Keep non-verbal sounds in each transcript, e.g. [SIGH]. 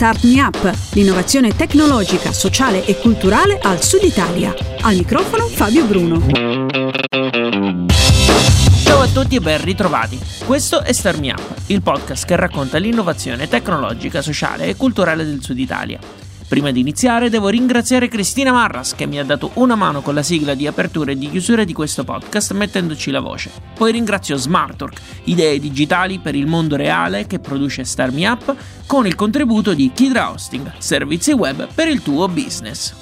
Start Me Up, l'innovazione tecnologica, sociale e culturale al Sud Italia. Al microfono Fabio Bruno. Ciao a tutti e ben ritrovati. Questo è Start Me Up, il podcast che racconta l'innovazione tecnologica, sociale e culturale del Sud Italia. Prima di iniziare devo ringraziare Cristina Marras che mi ha dato una mano con la sigla di apertura e di chiusura di questo podcast mettendoci la voce. Poi ringrazio Smartwork, idee digitali per il mondo reale che produce Star Me Up con il contributo di Kidra Hosting, servizi web per il tuo business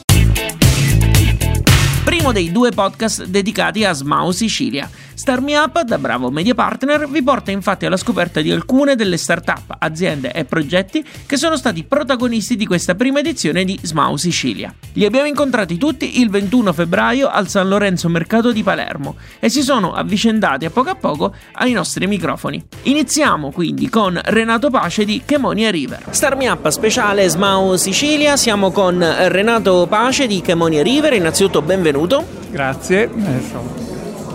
primo dei due podcast dedicati a Smau Sicilia. Star Me Up, da bravo media partner, vi porta infatti alla scoperta di alcune delle start-up, aziende e progetti che sono stati protagonisti di questa prima edizione di Smau Sicilia. Li abbiamo incontrati tutti il 21 febbraio al San Lorenzo Mercato di Palermo e si sono avvicendati a poco a poco ai nostri microfoni. Iniziamo quindi con Renato Pace di Chemonia River. Star Me Up speciale Smau Sicilia, siamo con Renato Pace di Chemonia River, innanzitutto benvenuto benvenuto. Grazie.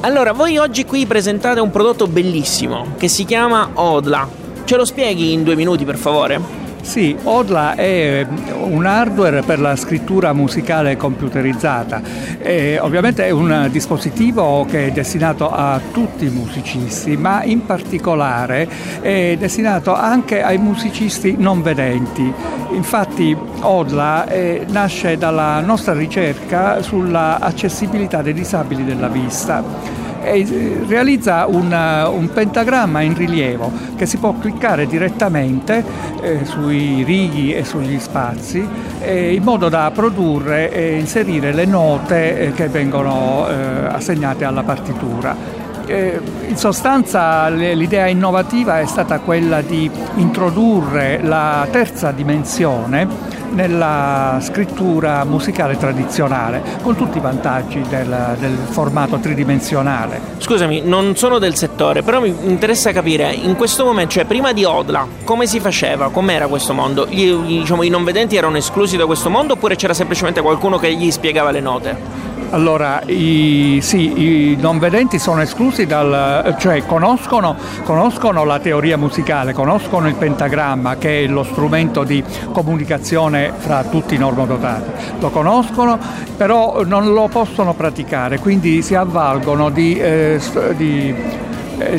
Allora, voi oggi qui presentate un prodotto bellissimo che si chiama Odla. Ce lo spieghi in due minuti, per favore? Sì, Odla è un hardware per la scrittura musicale computerizzata. E ovviamente è un dispositivo che è destinato a tutti i musicisti, ma in particolare è destinato anche ai musicisti non vedenti. Infatti Odla eh, nasce dalla nostra ricerca sulla accessibilità dei disabili della vista e realizza un, un, pentagramma in rilievo che si può cliccare direttamente eh, sui righi e sugli spazi eh, in modo da produrre e inserire le note eh, che vengono eh, assegnate alla partitura. Eh, in sostanza l'idea innovativa è stata quella di introdurre la terza dimensione nella scrittura musicale tradizionale, con tutti i vantaggi del, del, formato tridimensionale. Scusami, non sono del settore, però mi interessa capire, in questo momento, cioè prima di Odla, come si faceva? Com'era questo mondo? Gli, diciamo, I non vedenti erano esclusi da questo mondo oppure c'era semplicemente qualcuno che gli spiegava le note? Allora, i, sì, i non vedenti sono esclusi dal, cioè conoscono, conoscono, la teoria musicale, conoscono il pentagramma che è lo strumento di comunicazione fra tutti i normodotati, lo conoscono, però non lo possono praticare, quindi si avvalgono di, eh, di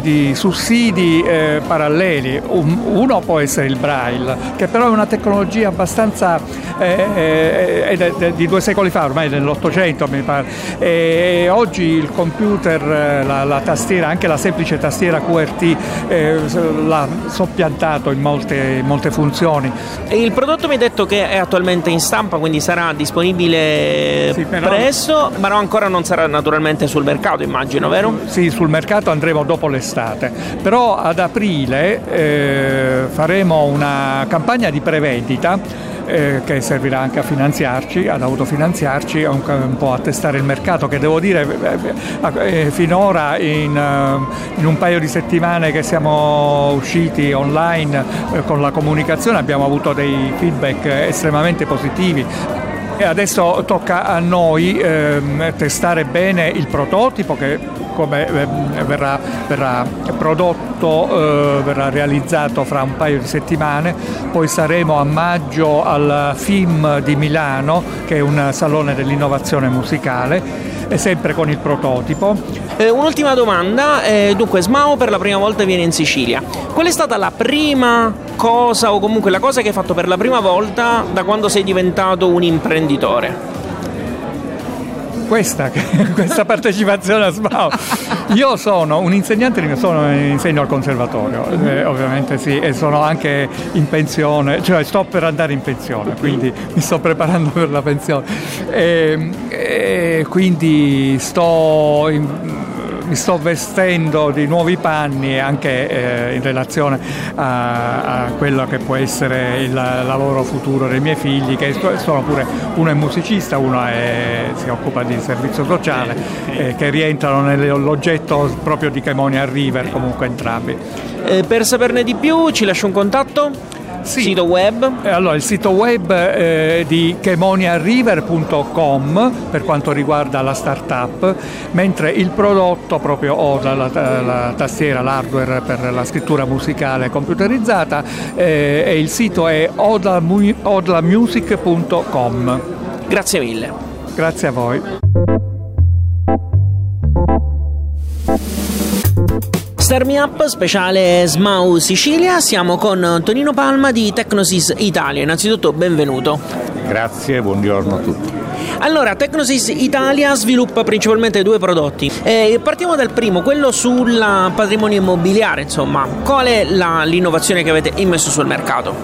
di sussidi eh, paralleli. Un, uno può essere il braille, che però è una tecnologia abbastanza eh, eh, di due secoli fa, ormai dell'Ottocento mi pare. E oggi il computer, eh, la, la, tastiera, anche la semplice tastiera QRT eh, l'ha soppiantato in molte, molte funzioni. E il prodotto mi hai detto che è attualmente in stampa, quindi sarà disponibile sì, però... presto, ma ancora non sarà naturalmente sul mercato, immagino, vero? Sì, sul mercato andremo dopo dopo l'estate. Però ad aprile eh, faremo una campagna di prevendita eh, che servirà anche a finanziarci, ad autofinanziarci, un, un, po' a testare il mercato che devo dire eh, eh finora in, eh, in, un paio di settimane che siamo usciti online eh, con la comunicazione abbiamo avuto dei feedback estremamente positivi e adesso tocca a noi ehm, testare bene il prototipo che come ehm, verrà, verrà, prodotto, eh, verrà realizzato fra un paio di settimane, poi saremo a maggio al FIM di Milano che è un salone dell'innovazione musicale sempre con il prototipo. Eh, un'ultima domanda, eh, dunque Smao per la prima volta viene in Sicilia, qual è stata la prima cosa o comunque la cosa che hai fatto per la prima volta da quando sei diventato un imprenditore? Questa, [LAUGHS] questa partecipazione a SMAO. Io sono un insegnante, sono, insegno al conservatorio, eh, ovviamente sì, e sono anche in pensione, cioè sto per andare in pensione, quindi mi sto preparando per la pensione. E, e quindi sto in, mi sto vestendo di nuovi panni anche eh, in relazione a, a, quello che può essere il lavoro futuro dei miei figli, che sono pure uno è musicista, uno è, si occupa di servizio sociale, eh, che rientrano nell'oggetto proprio di Chemonia River, comunque entrambi. Eh, per saperne di più ci lascio un contatto? Sì. Sito web? Allora, il sito web eh, di chemoniariver.com per quanto riguarda la startup, mentre il prodotto proprio ho la, la, la tastiera, l'hardware per la scrittura musicale computerizzata eh, e il sito è odlamusic.com. Grazie mille. Grazie a voi. Star Me Up speciale Smau Sicilia, siamo con Tonino Palma di Tecnosis Italia. Innanzitutto benvenuto. Grazie, buongiorno a tutti. Allora, Tecnosis Italia sviluppa principalmente due prodotti. Eh, partiamo dal primo, quello sul patrimonio immobiliare, insomma. Qual è la, l'innovazione che avete immesso sul mercato?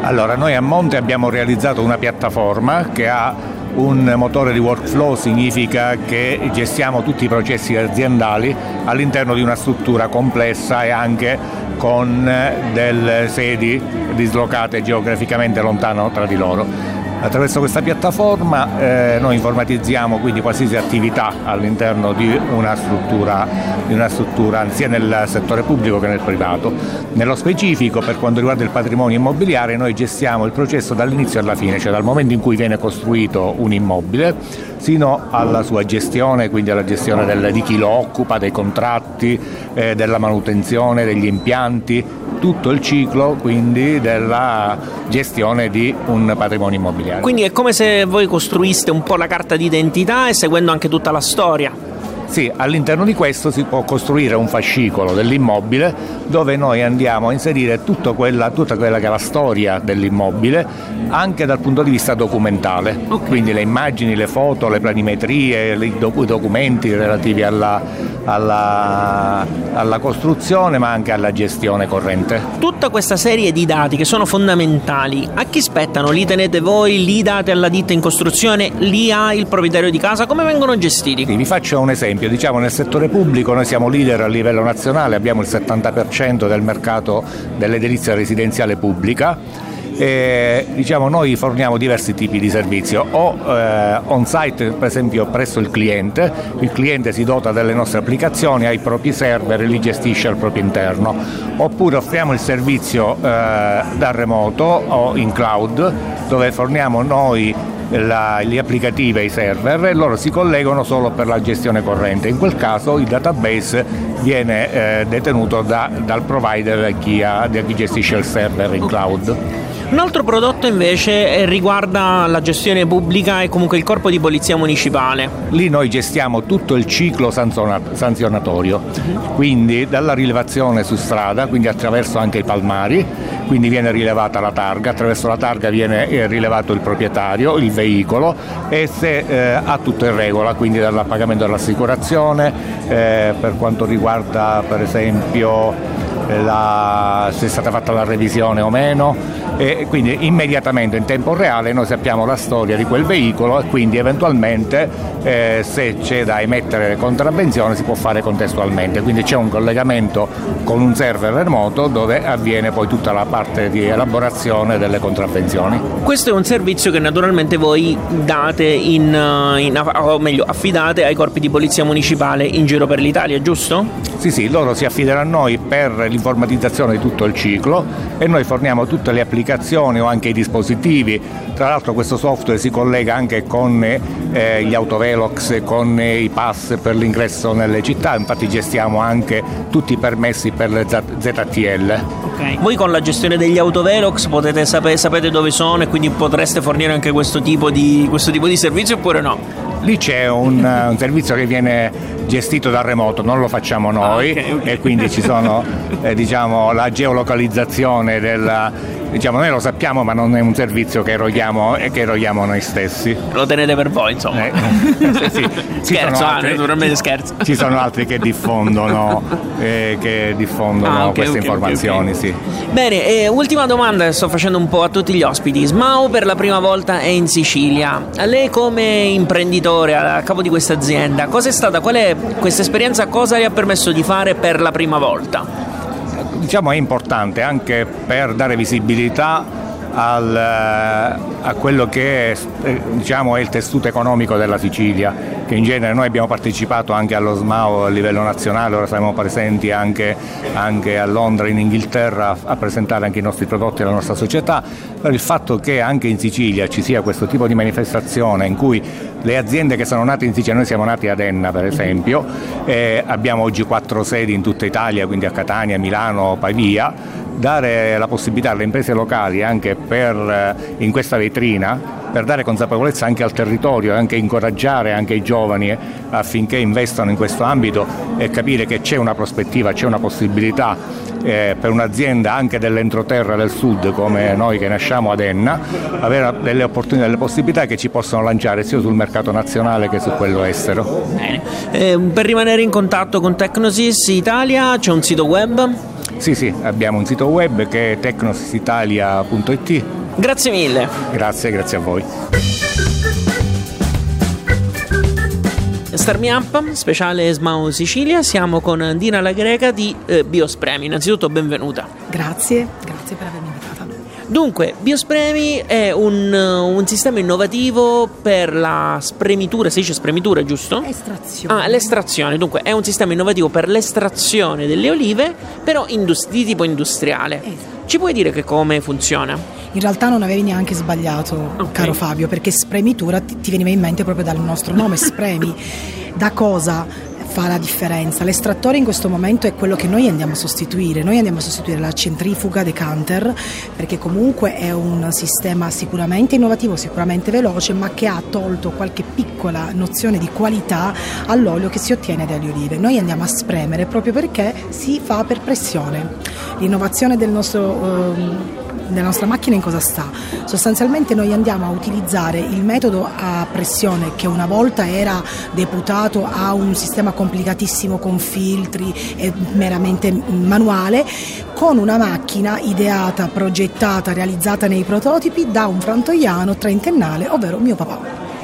Allora, noi a Monte abbiamo realizzato una piattaforma che ha un motore di workflow significa che gestiamo tutti i processi aziendali all'interno di una struttura complessa e anche con delle sedi dislocate geograficamente lontano tra di loro. Attraverso questa piattaforma eh, noi informatizziamo quindi qualsiasi attività all'interno di una, struttura, di una struttura sia nel settore pubblico che nel privato. Nello specifico per quanto riguarda il patrimonio immobiliare noi gestiamo il processo dall'inizio alla fine, cioè dal momento in cui viene costruito un immobile sino alla sua gestione, quindi alla gestione del, di chi lo occupa, dei contratti, eh, della manutenzione, degli impianti, tutto il ciclo quindi della gestione di un patrimonio immobiliare. Quindi è come se voi costruiste un po' la carta d'identità e seguendo anche tutta la storia. Sì, all'interno di questo si può costruire un fascicolo dell'immobile dove noi andiamo a inserire quella, tutta quella che è la storia dell'immobile anche dal punto di vista documentale, okay. quindi le immagini, le foto, le planimetrie, i documenti relativi alla, alla, alla costruzione ma anche alla gestione corrente. Tutta questa serie di dati che sono fondamentali, a chi spettano? Li tenete voi, li date alla ditta in costruzione, li ha il proprietario di casa? Come vengono gestiti? Sì, vi faccio un esempio, diciamo nel settore pubblico noi siamo leader a livello nazionale, abbiamo il 70% del mercato dell'edilizia residenziale pubblica e, diciamo, noi forniamo diversi tipi di servizio, o eh, on site per esempio presso il cliente, il cliente si dota delle nostre applicazioni, ha i propri server e li gestisce al proprio interno, oppure offriamo il servizio eh, da remoto o in cloud dove forniamo noi la, gli applicativi ai server e loro si collegano solo per la gestione corrente. In quel caso il database viene eh, detenuto da, dal provider chi, ha, chi gestisce il server in cloud. Un altro prodotto invece eh, riguarda la gestione pubblica e comunque il corpo di polizia municipale. Lì noi gestiamo tutto il ciclo sanzionatorio, quindi dalla rilevazione su strada, quindi attraverso anche i palmari, quindi viene rilevata la targa, attraverso la targa viene eh, rilevato il proprietario, il veicolo e se eh, ha tutto in regola, quindi dal pagamento dell'assicurazione, eh, per quanto riguarda per esempio la, se è stata fatta la revisione o meno e quindi immediatamente in tempo reale noi sappiamo la storia di quel veicolo e quindi eventualmente eh, se c'è da emettere contravvenzione si può fare contestualmente, quindi c'è un collegamento con un server remoto dove avviene poi tutta la parte di elaborazione delle contravvenzioni. Questo è un servizio che naturalmente voi date in, in, o meglio affidate ai corpi di polizia municipale in giro per l'Italia, giusto? Sì, sì, loro si affidano a noi per l'informatizzazione di tutto il ciclo e noi forniamo tutte le applicazioni o anche i dispositivi. Tra l'altro questo software si collega anche con eh, gli autovelox con eh, i pass per l'ingresso nelle città, infatti gestiamo anche tutti i permessi per le ZTL. Okay. Voi con la gestione degli autovelox potete sapere, sapete dove sono e quindi potreste fornire anche questo tipo di, questo tipo di servizio oppure no? Lì c'è un, [LAUGHS] un, servizio che viene gestito da remoto, non lo facciamo noi ah, okay, okay. e quindi ci sono [LAUGHS] eh, diciamo, la geolocalizzazione della, diciamo, noi lo sappiamo ma non è un servizio che eroghiamo, che eroghiamo noi stessi. Lo tenete per voi insomma. Eh, [LAUGHS] sì, sì. scherzo, altri, naturalmente scherzo. Ci sono altri che diffondono, [LAUGHS] eh, che diffondono ah, okay, queste informazioni. Sì. Bene, eh, ultima domanda sto facendo un po' a tutti gli ospiti. Smao per la prima volta è in Sicilia. A lei come imprenditore, a capo di questa azienda, cosa è stata, qual è questa esperienza, cosa le ha permesso di fare per la prima volta? Diciamo, è importante anche per dare visibilità al, eh, a quello che è, eh, diciamo, è, il tessuto economico della Sicilia, che in genere noi abbiamo partecipato anche allo SMAO a livello nazionale, ora saremo presenti anche, anche a Londra, in Inghilterra, a presentare anche i nostri prodotti alla nostra società, però il fatto che anche in Sicilia ci sia questo tipo di manifestazione in cui le aziende che sono nate in Sicilia, noi siamo nati ad Enna per esempio, eh, abbiamo oggi quattro sedi in tutta Italia, quindi a Catania, Milano, Pavia, dare la possibilità alle imprese locali anche per, eh, in questa vetrina per dare consapevolezza anche al territorio, anche incoraggiare anche i giovani affinché investano in questo ambito e capire che c'è una prospettiva, c'è una possibilità eh, per un'azienda anche dell'entroterra del sud come noi che nasciamo ad Enna, avere delle opportunità, delle possibilità che ci possono lanciare sia sul mercato nazionale che su quello estero. Eh, per rimanere in contatto con Tecnosis Italia c'è un sito web? Sì, sì, abbiamo un sito web che è tecnosisitalia.it. Grazie mille. Grazie, grazie a voi. Star Me Up, speciale Smau Sicilia, siamo con Dina La Greca di eh, Biospremi. Innanzitutto benvenuta. Grazie, grazie per avermi invitata. Dunque, Biospremi è un, un, sistema innovativo per la spremitura, si dice spremitura, giusto? Estrazione. Ah, l'estrazione. Dunque, è un sistema innovativo per l'estrazione delle olive, però indus- di tipo industriale. Esatto. Ci puoi dire che come funziona? In realtà non avevi neanche sbagliato, okay. caro Fabio, perché spremitura ti, ti veniva in mente proprio dal nostro nome, spremi. da cosa fa la differenza. L'estrattore in questo momento è quello che noi andiamo a sostituire, noi andiamo a sostituire la centrifuga decanter perché comunque è un sistema sicuramente innovativo, sicuramente veloce, ma che ha tolto qualche piccola nozione di qualità all'olio che si ottiene dalle olive. Noi andiamo a spremere proprio perché si fa per pressione. L'innovazione del nostro eh, nella nostra macchina in cosa sta? Sostanzialmente noi andiamo a utilizzare il metodo a pressione che una volta era deputato a un sistema complicatissimo con filtri e meramente manuale, con una macchina ideata, progettata, realizzata nei prototipi da un frantoiano trentennale, ovvero mio papà.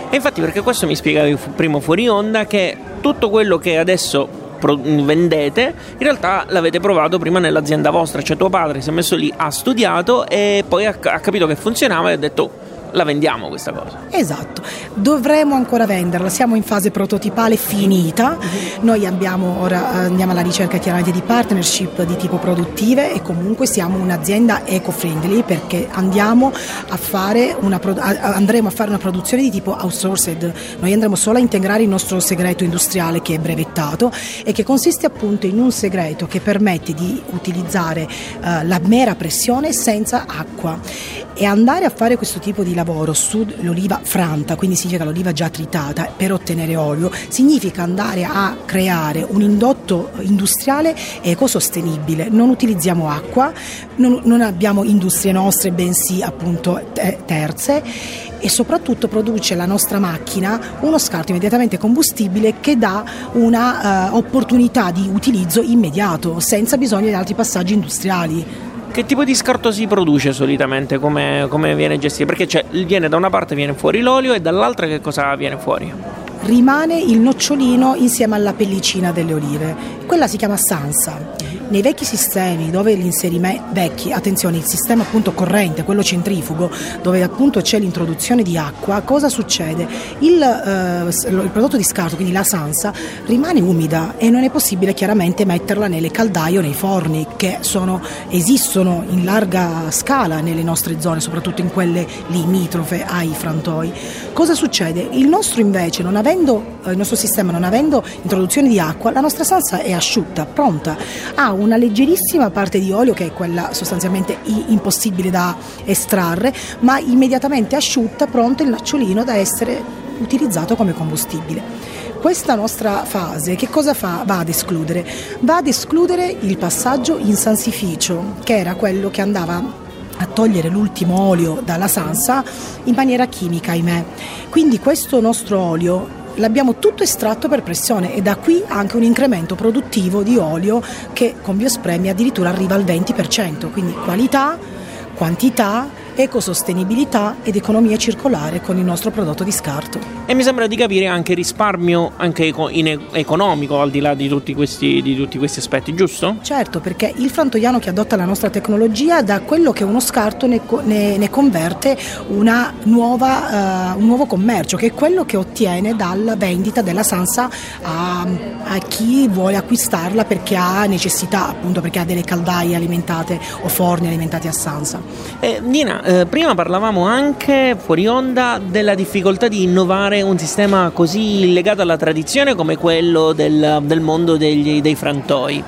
E infatti perché questo mi spiegavi prima fuori onda che tutto quello che adesso vendete, in realtà l'avete provato prima nell'azienda vostra, cioè tuo padre si è messo lì, ha studiato e poi ha, capito che funzionava e ha detto la vendiamo questa cosa. Esatto, dovremo ancora venderla, siamo in fase prototipale finita, noi abbiamo ora andiamo alla ricerca chiaramente di partnership di tipo produttive e comunque siamo un'azienda eco-friendly perché andiamo a fare una, andremo a fare una produzione di tipo outsourced, noi andremo solo a integrare il nostro segreto industriale che è brevettato e che consiste appunto in un segreto che permette di utilizzare uh, la mera pressione senza acqua. E andare a fare questo tipo di lavoro sull'oliva franta, quindi significa l'oliva già tritata per ottenere olio, significa andare a creare un indotto industriale ecosostenibile. Non utilizziamo acqua, non, non abbiamo industrie nostre, bensì appunto terze e soprattutto produce la nostra macchina uno scarto immediatamente combustibile che dà un'opportunità uh, di utilizzo immediato senza bisogno di altri passaggi industriali. Che tipo di scarto si produce solitamente? Come, come viene gestito? Perché cioè, viene da una parte viene fuori l'olio e dall'altra che cosa viene fuori? Rimane il nocciolino insieme alla pellicina delle olive. Quella si chiama sansa nei vecchi sistemi dove l'inserimento, vecchi, attenzione, il sistema appunto corrente, quello centrifugo, dove appunto c'è l'introduzione di acqua, cosa succede? Il, eh, il prodotto di scarto, quindi la sansa, rimane umida e non è possibile chiaramente metterla nelle caldaie o nei forni che sono, esistono in larga scala nelle nostre zone, soprattutto in quelle limitrofe ai frantoi. Cosa succede? Il nostro invece, non avendo, eh, il nostro sistema non avendo introduzione di acqua, la nostra salsa è asciutta, pronta, ha una leggerissima parte di olio che è quella sostanzialmente impossibile da estrarre, ma immediatamente asciutta, pronto il nocciolino da essere utilizzato come combustibile. Questa nostra fase che cosa fa? Va ad escludere? Va ad escludere il passaggio in sansificio, che era quello che andava a togliere l'ultimo olio dalla sansa in maniera chimica, ahimè. Quindi questo nostro olio l'abbiamo tutto estratto per pressione e da qui anche un incremento produttivo di olio che con Biospremi addirittura arriva al 20%, quindi qualità, quantità ecosostenibilità ed economia circolare con il nostro prodotto di scarto. E mi sembra di capire anche risparmio anche economico al di là di tutti, questi, di tutti questi aspetti, giusto? Certo, perché il frantoiano che adotta la nostra tecnologia da quello che è uno scarto ne, ne, ne converte nuova, uh, un nuovo commercio, che è quello che ottiene dalla vendita della Sansa a, a chi vuole acquistarla perché ha necessità, appunto perché ha delle caldaie alimentate o forni alimentati a Sansa. Eh, Nina, eh, prima parlavamo anche fuori onda della difficoltà di innovare un sistema così legato alla tradizione come quello del, del mondo degli, dei frantoi.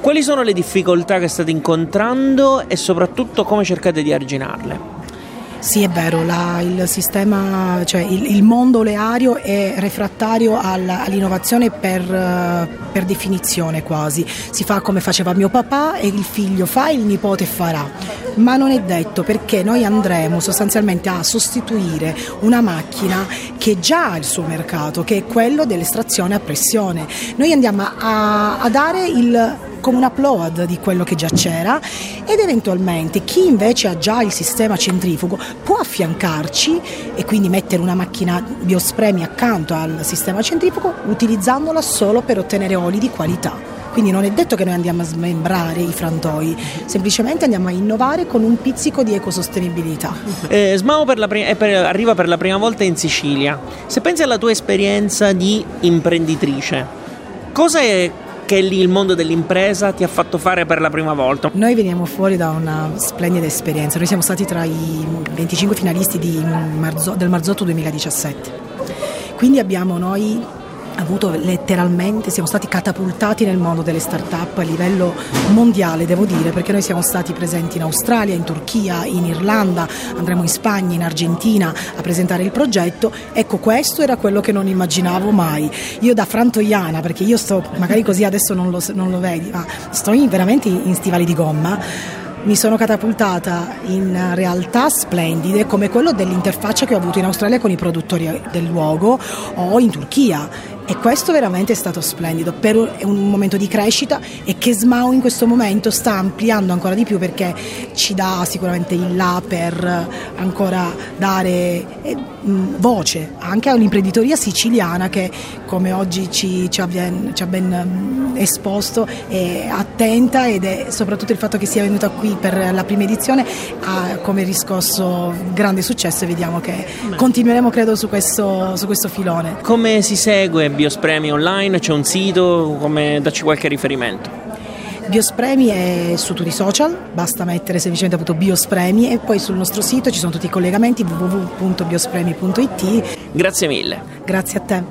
Quali sono le difficoltà che state incontrando e soprattutto come cercate di arginarle? Sì, è vero, la, il sistema, cioè il, il, mondo oleario è refrattario alla, all'innovazione per, per, definizione quasi. Si fa come faceva mio papà e il figlio fa e il nipote farà. Ma non è detto perché noi andremo sostanzialmente a sostituire una macchina che già ha il suo mercato, che è quello dell'estrazione a pressione. Noi andiamo a, a dare il come un upload di quello che già c'era ed eventualmente chi invece ha già il sistema centrifugo può affiancarci e quindi mettere una macchina biospremi accanto al sistema centrifugo utilizzandola solo per ottenere oli di qualità. Quindi non è detto che noi andiamo a smembrare i frantoi, semplicemente andiamo a innovare con un pizzico di ecosostenibilità. Eh, Smao per prima, per, arriva per la prima volta in Sicilia. Se pensi alla tua esperienza di imprenditrice, cosa è che lì il mondo dell'impresa ti ha fatto fare per la prima volta? Noi veniamo fuori da una splendida esperienza, noi siamo stati tra i 25 finalisti Marzo, del Marzotto 2017, quindi abbiamo noi avuto letteralmente, siamo stati catapultati nel mondo delle start-up a livello mondiale, devo dire, perché noi siamo stati presenti in Australia, in Turchia, in Irlanda, andremo in Spagna, in Argentina a presentare il progetto. Ecco, questo era quello che non immaginavo mai. Io da frantoiana, perché io sto, magari così adesso non lo, non lo vedi, ma sto in, veramente in stivali di gomma mi sono catapultata in realtà splendide come quello dell'interfaccia che ho avuto in Australia con i produttori del luogo o in Turchia e questo veramente è stato splendido per un momento di crescita e che Smau in questo momento sta ampliando ancora di più perché ci dà sicuramente il là per ancora dare eh, voce anche all'imprenditoria siciliana che come oggi ci, ci, ha, ben, ci ha ben esposto è attenta ed è soprattutto il fatto che sia venuta qui per la prima edizione ha come riscosso grande successo e vediamo che continueremo credo su questo, su questo filone. Come si segue Biospremi online? C'è un sito? Come dacci qualche riferimento? Biospremi è su tutti i social, basta mettere semplicemente appunto Biospremi e poi sul nostro sito ci sono tutti i collegamenti www.biospremi.it. Grazie mille. Grazie a te.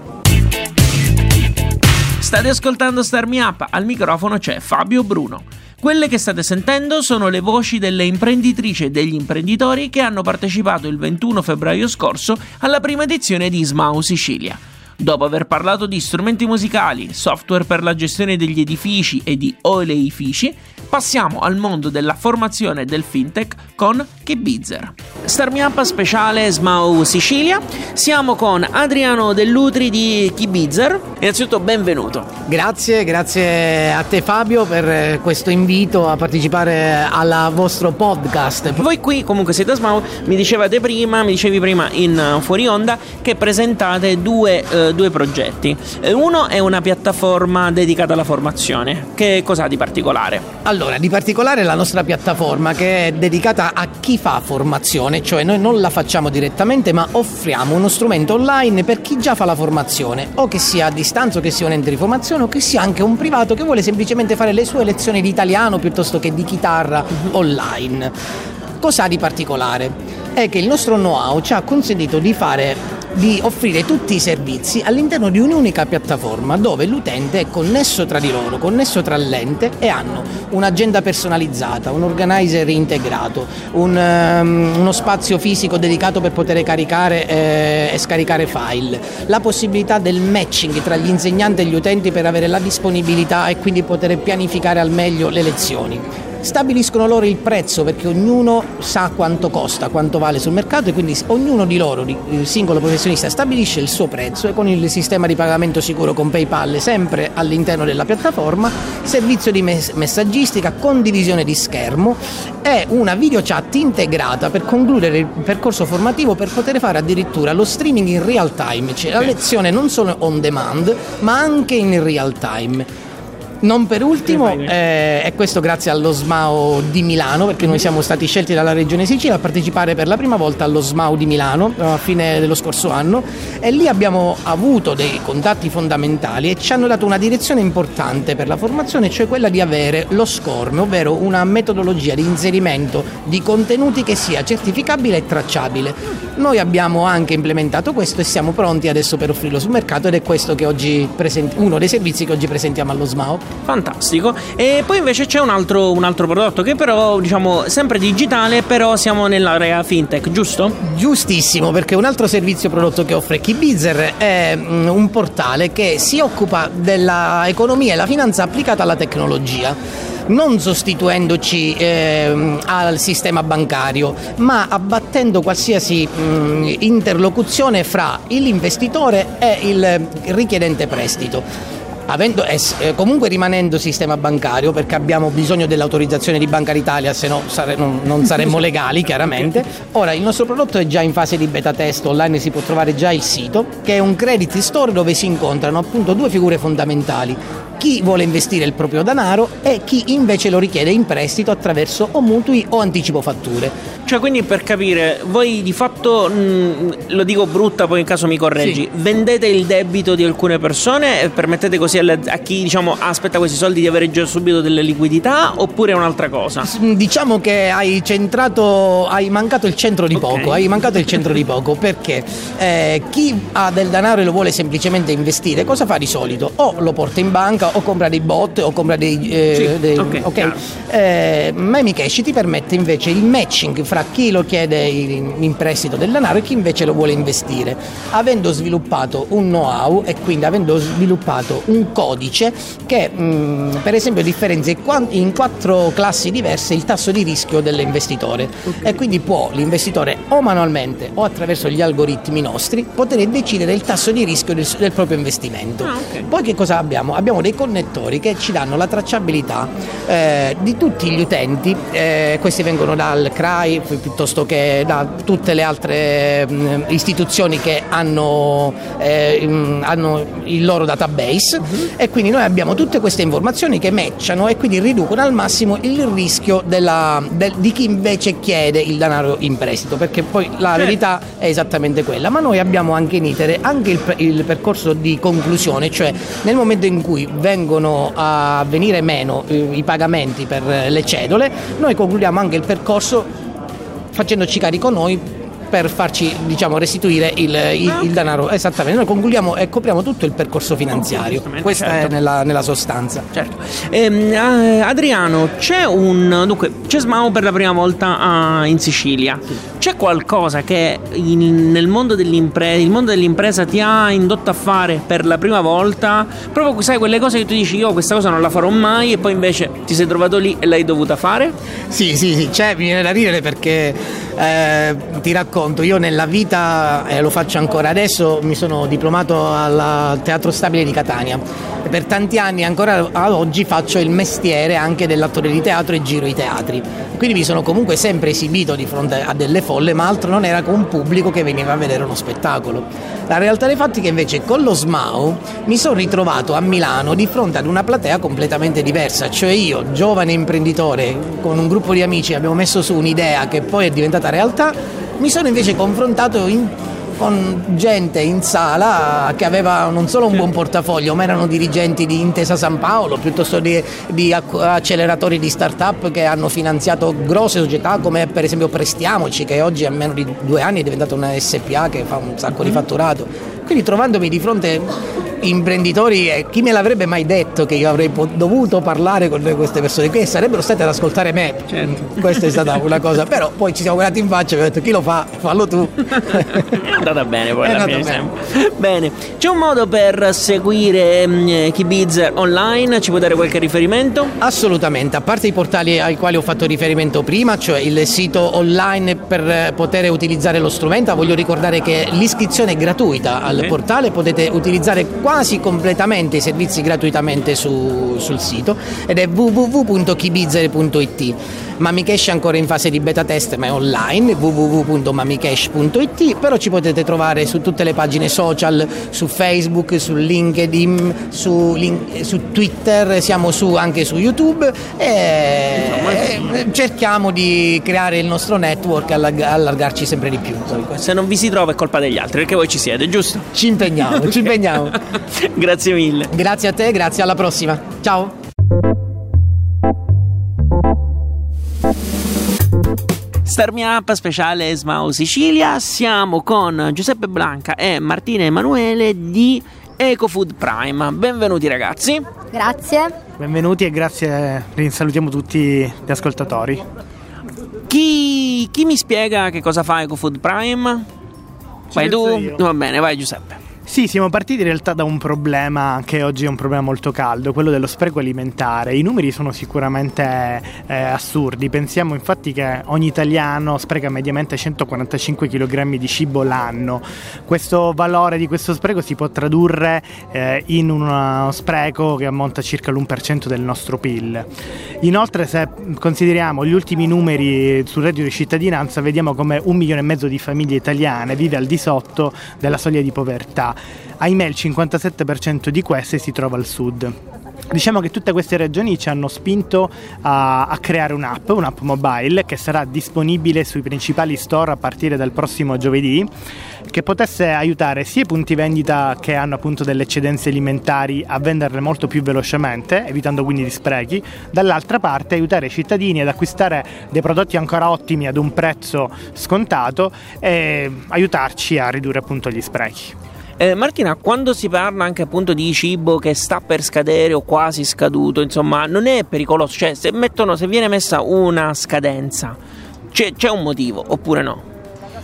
State ascoltando Star Me Up, al microfono c'è Fabio Bruno. Quelle che state sentendo sono le voci delle imprenditrici e degli imprenditori che hanno partecipato il 21 febbraio scorso alla prima edizione di Smau Sicilia. Dopo aver parlato di strumenti musicali, software per la gestione degli edifici e di oleifici, passiamo al mondo della formazione del fintech con Kibizzer. Star Me Up speciale Smau Sicilia. Siamo con Adriano Dell'Utri di Kibizzer. Innanzitutto benvenuto. Grazie, grazie a te Fabio per questo invito a partecipare al vostro podcast. Voi qui comunque siete a Smau, mi dicevate prima, mi dicevi prima in fuori onda che presentate due eh, due progetti. Eh, uno è una piattaforma dedicata alla formazione. Che cosa ha di particolare? Allora, di particolare la nostra piattaforma che è dedicata a chi fa formazione, cioè noi non la facciamo direttamente, ma offriamo uno strumento online per chi già fa la formazione, o che sia a distanza, o che sia un ente di formazione, o che sia anche un privato che vuole semplicemente fare le sue lezioni di italiano piuttosto che di chitarra mhm. online. Cosa ha di particolare? È che il nostro know-how ci ha consentito di fare di offrire tutti i servizi all'interno di un'unica piattaforma dove l'utente è connesso tra di loro, connesso tra l'ente e hanno un'agenda personalizzata, un organizer integrato, un, um, uno spazio fisico dedicato per poter caricare eh, e scaricare file, la possibilità del matching tra gli insegnanti e gli utenti per avere la disponibilità e quindi poter pianificare al meglio le lezioni stabiliscono loro il prezzo perché ognuno sa quanto costa, quanto vale sul mercato e quindi ognuno di loro, il singolo professionista, stabilisce il suo prezzo e con il sistema di pagamento sicuro con PayPal sempre all'interno della piattaforma, servizio di messaggistica, condivisione di schermo e una video chat integrata per concludere il percorso formativo per poter fare addirittura lo streaming in real time, cioè la lezione non solo on demand ma anche in real time. Non per ultimo, eh, e questo grazie allo SMAO di Milano, perché noi siamo stati scelti dalla Regione Sicilia a partecipare per la prima volta allo SMAO di Milano a fine dello scorso anno e lì abbiamo avuto dei contatti fondamentali e ci hanno dato una direzione importante per la formazione, cioè quella di avere lo SCORM, ovvero una metodologia di inserimento di contenuti che sia certificabile e tracciabile. Noi abbiamo anche implementato questo e siamo pronti adesso per offrirlo sul mercato ed è questo che oggi presenti- uno dei servizi che oggi presentiamo allo SMAO. Fantastico. E poi invece c'è un altro, un altro prodotto che però, diciamo, sempre digitale, però siamo nell'area fintech, giusto? Giustissimo, perché un altro servizio prodotto che offre Keybizer è mm, un portale che si occupa dell'economia e la finanza applicata alla tecnologia non sostituendoci eh, al sistema bancario, ma abbattendo qualsiasi mh, mm, interlocuzione fra l'investitore e il richiedente prestito avendo, eh, comunque rimanendo sistema bancario perché abbiamo bisogno dell'autorizzazione di Banca d'Italia se no sare, non, non, saremmo [LAUGHS] legali chiaramente. Ora il nostro prodotto è già in fase di beta test online si può trovare già il sito che è un credit store dove si incontrano appunto due figure fondamentali chi vuole investire il proprio denaro e chi invece lo richiede in prestito attraverso o mutui o anticipo fatture. Cioè, quindi per capire, voi di fatto, mh, mm, lo dico brutta, poi in caso mi correggi, sì. vendete il debito di alcune persone e permettete così alle, a chi diciamo, aspetta questi soldi di avere già subito delle liquidità oppure è un'altra cosa? Diciamo che hai centrato, hai mancato il centro di okay. poco, hai mancato il centro di poco perché eh, chi ha del denaro e lo vuole semplicemente investire, cosa fa di solito? O lo porta in banca o compra dei bot o compra dei... Eh, sì, dei okay, okay. Eh, Memi Cash ti permette invece il matching fra chi lo chiede in prestito del denaro e chi invece lo vuole investire, avendo sviluppato un know-how e quindi avendo sviluppato un codice che mh, mm, per esempio differenzia in quattro classi diverse il tasso di rischio dell'investitore okay. e quindi può l'investitore o manualmente o attraverso gli algoritmi nostri poter decidere il tasso di rischio del, del proprio investimento. Ah, okay. Poi che cosa abbiamo? Abbiamo dei connettori che ci danno la tracciabilità eh, di tutti gli utenti, eh, questi vengono dal CRAI, piuttosto che da tutte le altre mh, istituzioni che hanno, eh, mh, hanno, il loro database uh-huh. e quindi noi abbiamo tutte queste informazioni che matchano e quindi riducono al massimo il rischio della, del, di chi invece chiede il denaro in prestito perché poi la certo. verità è esattamente quella ma noi abbiamo anche in itere anche il, il percorso di conclusione cioè nel momento in cui vengono a venire meno i pagamenti per le cedole noi concludiamo anche il percorso facendoci carico noi per farci diciamo, restituire il, il, il, denaro. Esattamente, noi concludiamo e copriamo tutto il percorso finanziario. Questa certo. è nella, nella, sostanza. Certo. Ehm, Adriano, c'è un. Dunque, c'è Smao per la prima volta a, in Sicilia. Sì. C'è qualcosa che in, nel mondo dell'impresa, il mondo dell'impresa ti ha indotto a fare per la prima volta? Proprio sai quelle cose che tu dici io questa cosa non la farò mai e poi invece ti sei trovato lì e l'hai dovuta fare? Sì, sì, sì, c'è, mi viene da ridere perché eh, ti racconto, io nella vita, e eh, lo faccio ancora adesso, mi sono diplomato al Teatro Stabile di Catania per tanti anni ancora ad oggi faccio il mestiere anche dell'attore di teatro e giro i teatri. Quindi mi sono comunque sempre esibito di fronte a delle folle, ma altro non era con un pubblico che veniva a vedere uno spettacolo. La realtà dei fatti è che invece con lo SMAU mi sono ritrovato a Milano di fronte ad una platea completamente diversa, cioè io, giovane imprenditore, con un gruppo di amici abbiamo messo su un'idea che poi è diventata realtà, mi sono invece confrontato in con gente in sala che aveva non solo un buon portafoglio, ma erano dirigenti di Intesa San Paolo, piuttosto di, di acceleratori di start-up che hanno finanziato grosse società come per esempio Prestiamoci, che oggi a meno di due anni è diventata una SPA che fa un sacco di mm-hmm. fatturato. Quindi trovandomi di fronte imprenditori e chi me l'avrebbe mai detto che io avrei dovuto parlare con queste persone che sarebbero state ad ascoltare me. Certo. Questa è stata una cosa, però poi ci siamo guardati in faccia e ho detto chi lo fa? Fallo tu. è andata bene poi alla fine bene. bene. C'è un modo per seguire um, Kibiz online? Ci può dare qualche riferimento? Assolutamente, a parte i portali ai quali ho fatto riferimento prima, cioè il sito online per poter utilizzare lo strumento, voglio ricordare che l'iscrizione è gratuita al okay. portale, potete utilizzare quasi completamente i servizi gratuitamente su, sul sito ed è www.kibizzer.it. Mamicash è ancora in fase di beta test ma è online www.mamicash.it però ci potete trovare su tutte le pagine social su Facebook, su LinkedIn, su, link, su Twitter, siamo su, anche su YouTube e, cerchiamo di creare il nostro network e allargarci sempre di più. Se non vi si trova è colpa degli altri perché voi ci siete, giusto? Ci impegniamo, ci impegniamo. [LAUGHS] grazie mille. Grazie a te, grazie alla prossima. Ciao. Star Me Up speciale Smau Sicilia. Siamo con Giuseppe Blanca e Martina Emanuele di EcoFood Prime. Benvenuti ragazzi. Grazie. Benvenuti e grazie, salutiamo tutti gli ascoltatori. Chi, chi mi spiega che cosa fa EcoFood Prime? Vai tu? Va bene, vai Giuseppe. Sì, siamo partiti in realtà da un problema che oggi è un problema molto caldo, quello dello spreco alimentare. I numeri sono sicuramente eh, assurdi, pensiamo infatti che ogni italiano spreca mediamente 145 kg di cibo l'anno. Questo valore di questo spreco si può tradurre eh, in uno spreco che ammonta circa l'1% del nostro PIL. Inoltre se consideriamo gli ultimi numeri sul reddito di cittadinanza vediamo come un milione e mezzo di famiglie italiane vive al di sotto della soglia di povertà ahimè il 57% di queste si trova al sud. Diciamo che tutte queste ragioni ci hanno spinto a, a, creare un'app, un'app mobile che sarà disponibile sui principali store a partire dal prossimo giovedì, che potesse aiutare sia i punti vendita che hanno appunto delle eccedenze alimentari a venderle molto più velocemente, evitando quindi gli sprechi, dall'altra parte aiutare i cittadini ad acquistare dei prodotti ancora ottimi ad un prezzo scontato e aiutarci a ridurre appunto gli sprechi. Eh, Martina, quando si parla anche appunto di cibo che sta per scadere o quasi scaduto, insomma, non è pericoloso? Cioè, se, mettono, se viene messa una scadenza, c'è, c'è un motivo oppure no?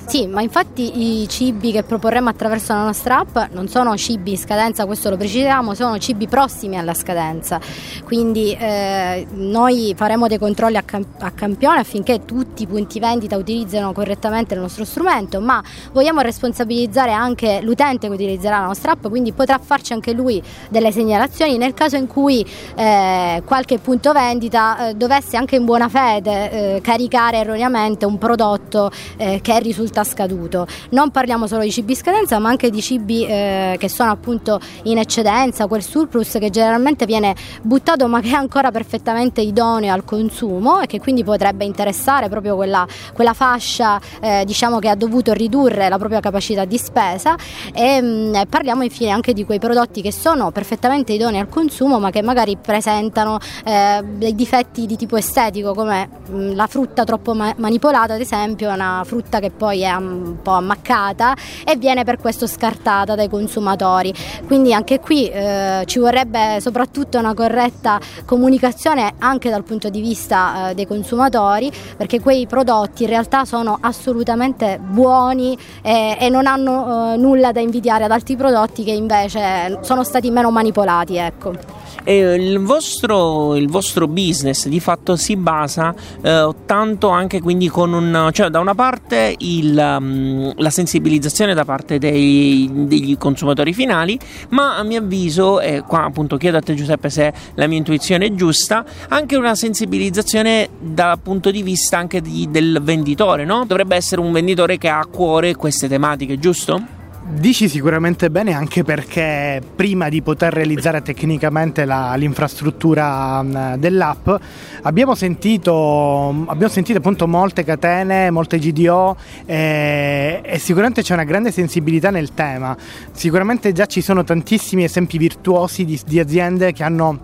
Sì, ma infatti i cibi che proporremo attraverso la nostra app non sono cibi in scadenza, questo lo precisiamo, sono cibi prossimi alla scadenza. Quindi eh, noi faremo dei controlli a, camp- a, campione affinché tutti i punti vendita utilizzino correttamente il nostro strumento, ma vogliamo responsabilizzare anche l'utente che utilizzerà la nostra app, quindi potrà farci anche lui delle segnalazioni nel caso in cui eh, qualche punto vendita eh, dovesse anche in buona fede eh, caricare erroneamente un prodotto eh, che è risulta scaduto. Non parliamo solo di cibi in scadenza, ma anche di cibi eh, che sono appunto in eccedenza, quel surplus che generalmente viene buttato ma che è ancora perfettamente idoneo al consumo e che quindi potrebbe interessare proprio quella, quella fascia eh, diciamo che ha dovuto ridurre la propria capacità di spesa e mh, mm, parliamo infine anche di quei prodotti che sono perfettamente idonei al consumo ma che magari presentano eh, dei difetti di tipo estetico come mh, mm, la frutta troppo ma- manipolata ad esempio, una frutta che poi è un po' ammaccata e viene per questo scartata dai consumatori. Quindi anche qui eh, ci vorrebbe soprattutto una corretta comunicazione anche dal punto di vista eh, dei consumatori perché quei prodotti in realtà sono assolutamente buoni e, e non hanno eh, nulla da invidiare ad altri prodotti che invece sono stati meno manipolati. Ecco. E il vostro, il vostro business di fatto si basa eh, tanto anche quindi con un, cioè da una parte il, um, la sensibilizzazione da parte dei, degli consumatori finali, ma a mio avviso, e qua appunto chiedo a te Giuseppe se la mia intuizione è giusta, anche una sensibilizzazione dal punto di vista anche di, del venditore, no? Dovrebbe essere un venditore che ha a cuore queste tematiche, giusto? Dici sicuramente bene anche perché prima di poter realizzare tecnicamente la, l'infrastruttura um, dell'app abbiamo sentito, abbiamo sentito appunto molte catene, molte GDO e, e, sicuramente c'è una grande sensibilità nel tema. Sicuramente già ci sono tantissimi esempi virtuosi di, di aziende che hanno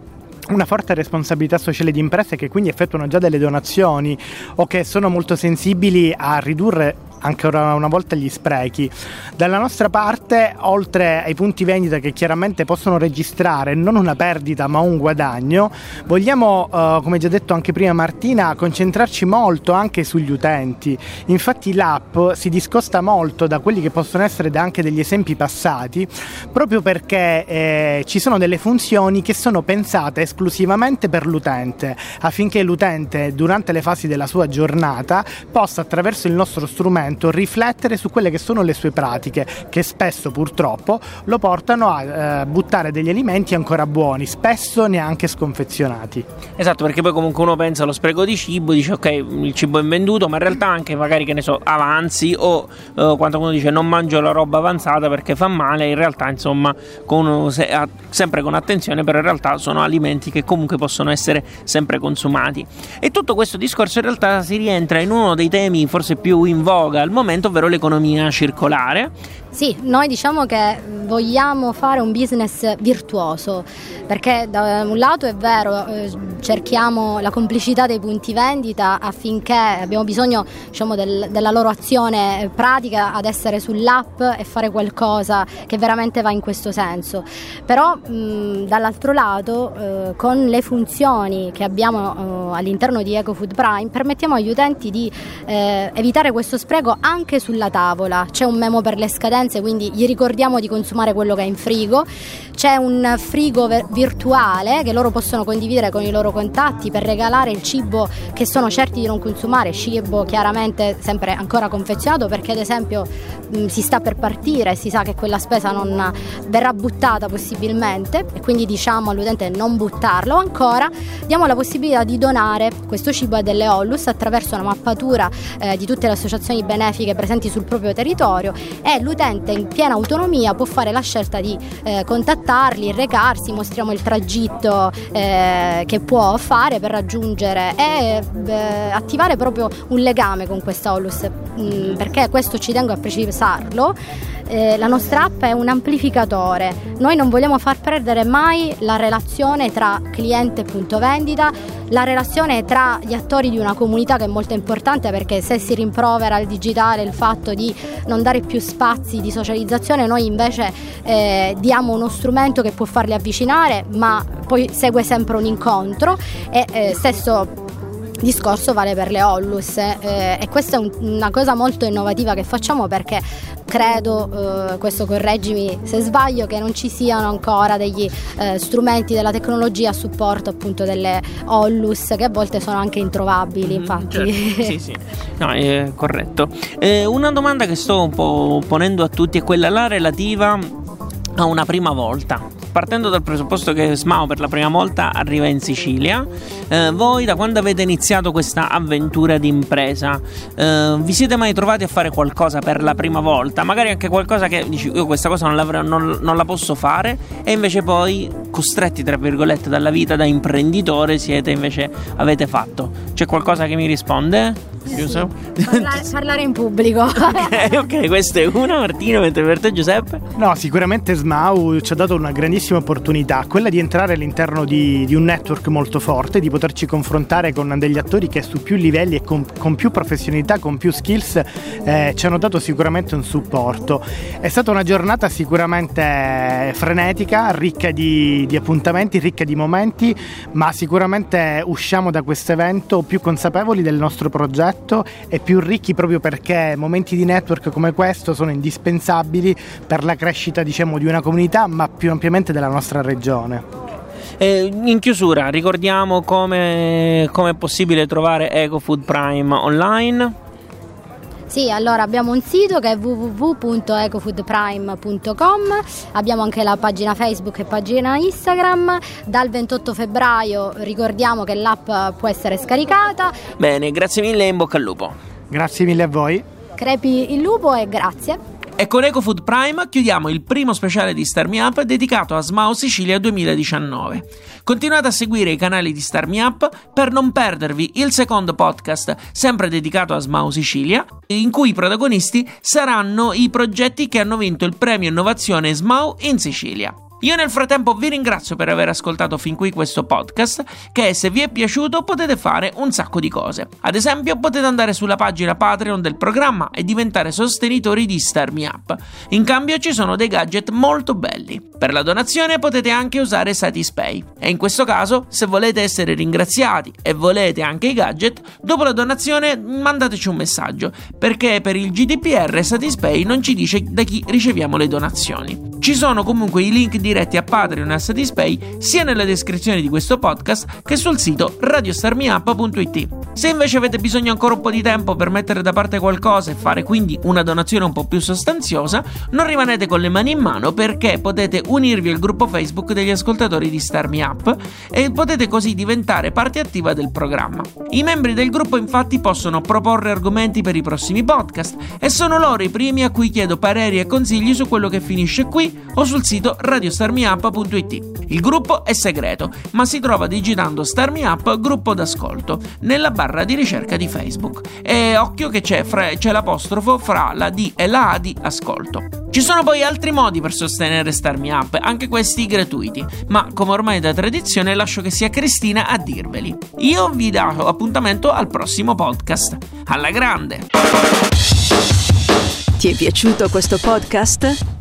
una forte responsabilità sociale di imprese che quindi effettuano già delle donazioni o che sono molto sensibili a ridurre ancora una volta gli sprechi. Dalla nostra parte, oltre ai punti vendita che chiaramente possono registrare non una perdita ma un guadagno, vogliamo, eh, come già detto anche prima Martina, concentrarci molto anche sugli utenti. Infatti l'app si discosta molto da quelli che possono essere anche degli esempi passati, proprio perché eh, ci sono delle funzioni che sono pensate esclusivamente per l'utente, affinché l'utente durante le fasi della sua giornata possa attraverso il nostro strumento riflettere su quelle che sono le sue pratiche, che spesso purtroppo lo portano a eh, buttare degli alimenti ancora buoni, spesso neanche sconfezionati. Esatto, perché poi comunque uno pensa allo spreco di cibo, dice ok, il cibo è venduto, ma in realtà anche magari che ne so, avanzi o eh, quando uno dice non mangio la roba avanzata perché fa male, in realtà insomma con, se, a, sempre con attenzione, però in realtà sono alimenti che comunque possono essere sempre consumati. E tutto questo discorso in realtà si rientra in uno dei temi forse più in voga al momento, ovvero l'economia circolare. Sì, noi diciamo che vogliamo fare un business virtuoso, perché da un lato è vero, eh, cerchiamo la complicità dei punti vendita affinché abbiamo bisogno diciamo, del, della loro azione pratica ad essere sull'app e fare qualcosa che veramente va in questo senso. Però mh, dall'altro lato eh, con le funzioni che abbiamo eh, all'interno di EcoFood Prime permettiamo agli utenti di eh, evitare questo spreco anche sulla tavola. C'è un memo per le scadenze, quindi gli ricordiamo di consumare quello che è in frigo. C'è un frigo virtuale che loro possono condividere con i loro contatti per regalare il cibo che sono certi di non consumare, cibo chiaramente sempre ancora confezionato perché ad esempio mh, si sta per partire, si sa che quella spesa non verrà buttata possibilmente e quindi diciamo all'utente non buttarlo, ancora diamo la possibilità di donare questo cibo a delle Ollus attraverso una mappatura eh, di tutte le associazioni benefiche presenti sul proprio territorio e l'utente in piena autonomia può fare la scelta di eh, contattarli, recarsi, mostriamo il tragitto eh, che può fare per raggiungere e eh, attivare proprio un legame con questa Ollus, mm, perché questo ci tengo a precisarlo. Eh, la nostra app è un amplificatore, noi non vogliamo far perdere mai la relazione tra cliente e punto vendita, la relazione tra gli attori di una comunità che è molto importante perché se si rimprovera il digitale il fatto di non dare più spazi di socializzazione, noi invece eh, diamo uno strumento che può farli avvicinare, ma poi segue sempre un incontro e eh, stesso discorso vale per le Ollus eh, e questa è un, una cosa molto innovativa che facciamo perché credo, eh, questo correggimi se sbaglio, che non ci siano ancora degli eh, strumenti della tecnologia a supporto appunto delle Ollus che a volte sono anche introvabili, mm, infatti. Certo. [LAUGHS] sì, sì. No, è corretto. Eh, una domanda che sto un po' ponendo a tutti è quella là relativa a una prima volta partendo dal presupposto che Smao per la prima volta arriva in Sicilia, eh, voi da quando avete iniziato questa avventura di impresa, eh, vi siete mai trovati a fare qualcosa per la prima volta? Magari anche qualcosa che dici io questa cosa non, non, non la posso fare e invece poi costretti tra virgolette dalla vita da imprenditore siete invece avete fatto. C'è qualcosa che mi risponde? Giusto? Parlare, [LAUGHS] parlare, in pubblico. [LAUGHS] ok, ok, questa è una Martino, mentre per te Giuseppe? No, sicuramente Smau ci ha dato una grandissima opportunità, quella di entrare all'interno di, di un network molto forte, di poterci confrontare con degli attori che su più livelli e con, con più professionalità, con più skills eh, ci hanno dato sicuramente un supporto. È stata una giornata sicuramente frenetica, ricca di, di appuntamenti, ricca di momenti, ma sicuramente usciamo da questo evento più consapevoli del nostro progetto e più ricchi proprio perché momenti di network come questo sono indispensabili per la crescita diciamo, di una comunità ma più ampiamente della nostra regione. Eh, in chiusura, ricordiamo come, come è possibile trovare EcoFood Prime online. Sì, allora abbiamo un sito che è www.ecofoodprime.com, abbiamo anche la pagina Facebook e pagina Instagram. Dal 28 febbraio ricordiamo che l'app può essere scaricata. Bene, grazie mille e in bocca al lupo. Grazie mille a voi. Crepi il lupo e grazie. E con EcoFood Prime chiudiamo il primo speciale di Star Me Up dedicato a Smao Sicilia 2019. Continuate a seguire i canali di Star Me Up per non perdervi il secondo podcast, sempre dedicato a Smao Sicilia, in cui i protagonisti saranno i progetti che hanno vinto il premio innovazione Smao in Sicilia. Io nel frattempo vi ringrazio per aver ascoltato fin qui questo podcast che se vi è piaciuto potete fare un sacco di cose. Ad esempio potete andare sulla pagina Patreon del programma e diventare sostenitori di Star Me Up. In cambio ci sono dei gadget molto belli. Per la donazione potete anche usare Satispay e in questo caso se volete essere ringraziati e volete anche i gadget, dopo la donazione mandateci un messaggio perché per il GDPR Satispay non ci dice da chi riceviamo le donazioni. Ci sono comunque i link diretti a Patreon e a Satispay sia nella descrizione di questo podcast che sul sito radiostarmiup.it. Se invece avete bisogno ancora un po' di tempo per mettere da parte qualcosa e fare quindi una donazione un po' più sostanziosa, non rimanete con le mani in mano perché potete unirvi al gruppo Facebook degli ascoltatori di Starmi Up e potete così diventare parte attiva del programma. I membri del gruppo infatti possono proporre argomenti per i prossimi podcast e sono loro i primi a cui chiedo pareri e consigli su quello che finisce qui o sul sito radiostarmiup.it. Il gruppo è segreto, ma si trova digitando Starmi Up gruppo d'ascolto nella barra di ricerca di Facebook. E occhio che c'è, fra, c'è l'apostrofo fra la D e la A di ascolto. Ci sono poi altri modi per sostenere Starmi anche questi gratuiti, ma come ormai da tradizione lascio che sia Cristina a dirveli. Io vi do appuntamento al prossimo podcast. Alla grande! Ti è piaciuto questo podcast?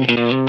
mm-hmm.